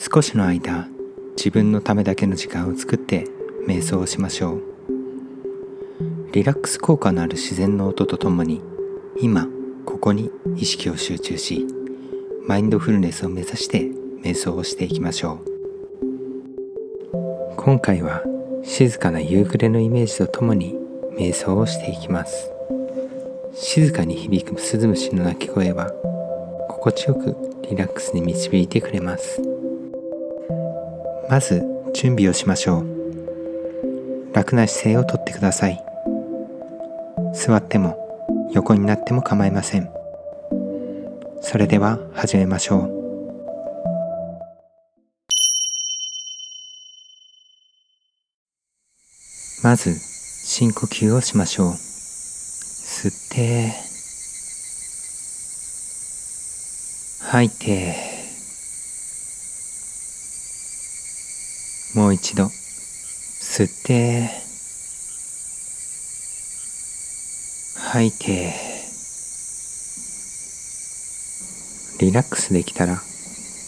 少しの間自分のためだけの時間を作って瞑想をしましょう。リラックス効果のある自然の音とともに今ここに意識を集中しマインドフルネスを目指して瞑想をしていきましょう。今回は静かな夕暮れのイメージとともに瞑想をしていきます。静かに響くスズムシの鳴き声は心地よくリラックスに導いてくれます。まず準備をしましょう。楽な姿勢をとってください。座っても横になっても構いません。それでは始めましょう。まず深呼吸をしましょう。吸って吐いて。もう一度。吸って。吐いて。リラックスできたら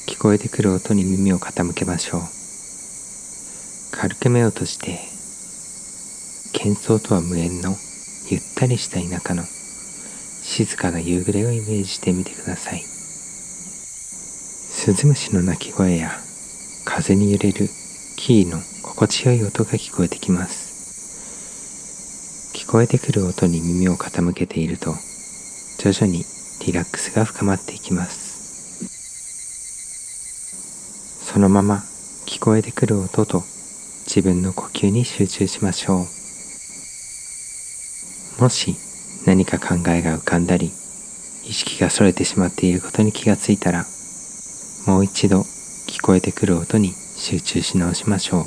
聞こえてくる音に耳を傾けましょう。軽く目を閉じて喧騒とは無縁のゆったりした田舎の静かな夕暮れをイメージしてみてください。スズムシの鳴き声や風に揺れる木々の心地よい音が聞こえてきます。聞こえてくる音に耳を傾けていると徐々にリラックスが深まっていきます。そのまま聞こえてくる音と自分の呼吸に集中しましょう。もし何か考えが浮かんだり意識がそれてしまっていることに気がついたらもう一度聞こえてくる音に集中し直しましょう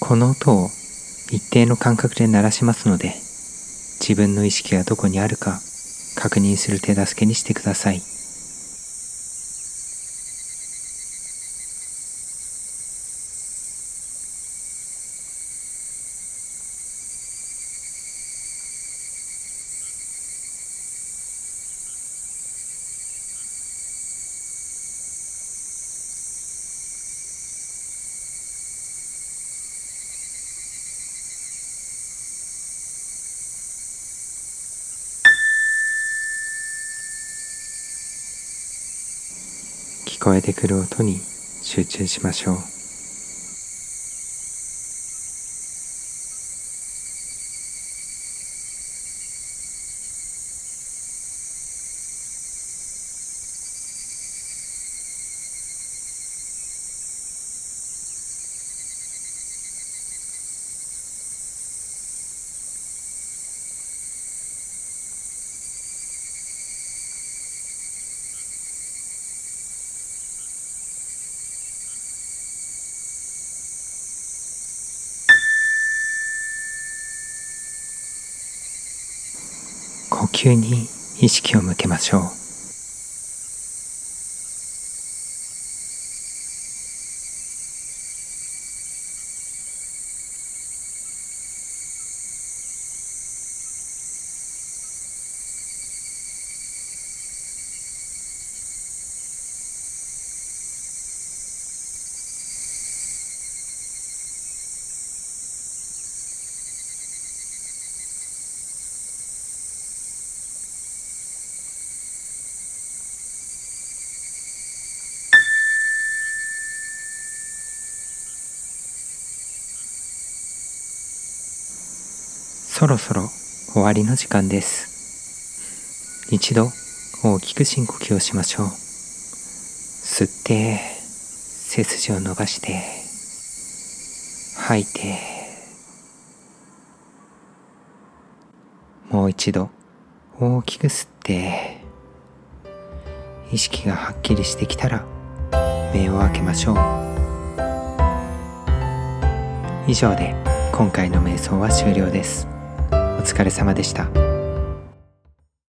この音を一定の間隔で鳴らしますので自分の意識がどこにあるか確認する手助けにしてください。聞こえてくる音に集中しましょう。急に意識を向けましょう。そろそろ終わりの時間です。一度大きく深呼吸をしましょう。吸って背筋を伸ばして吐いてもう一度大きく吸って意識がはっきりしてきたら目を開けましょう。以上で。今回の瞑想は終了です。お疲れ様でした。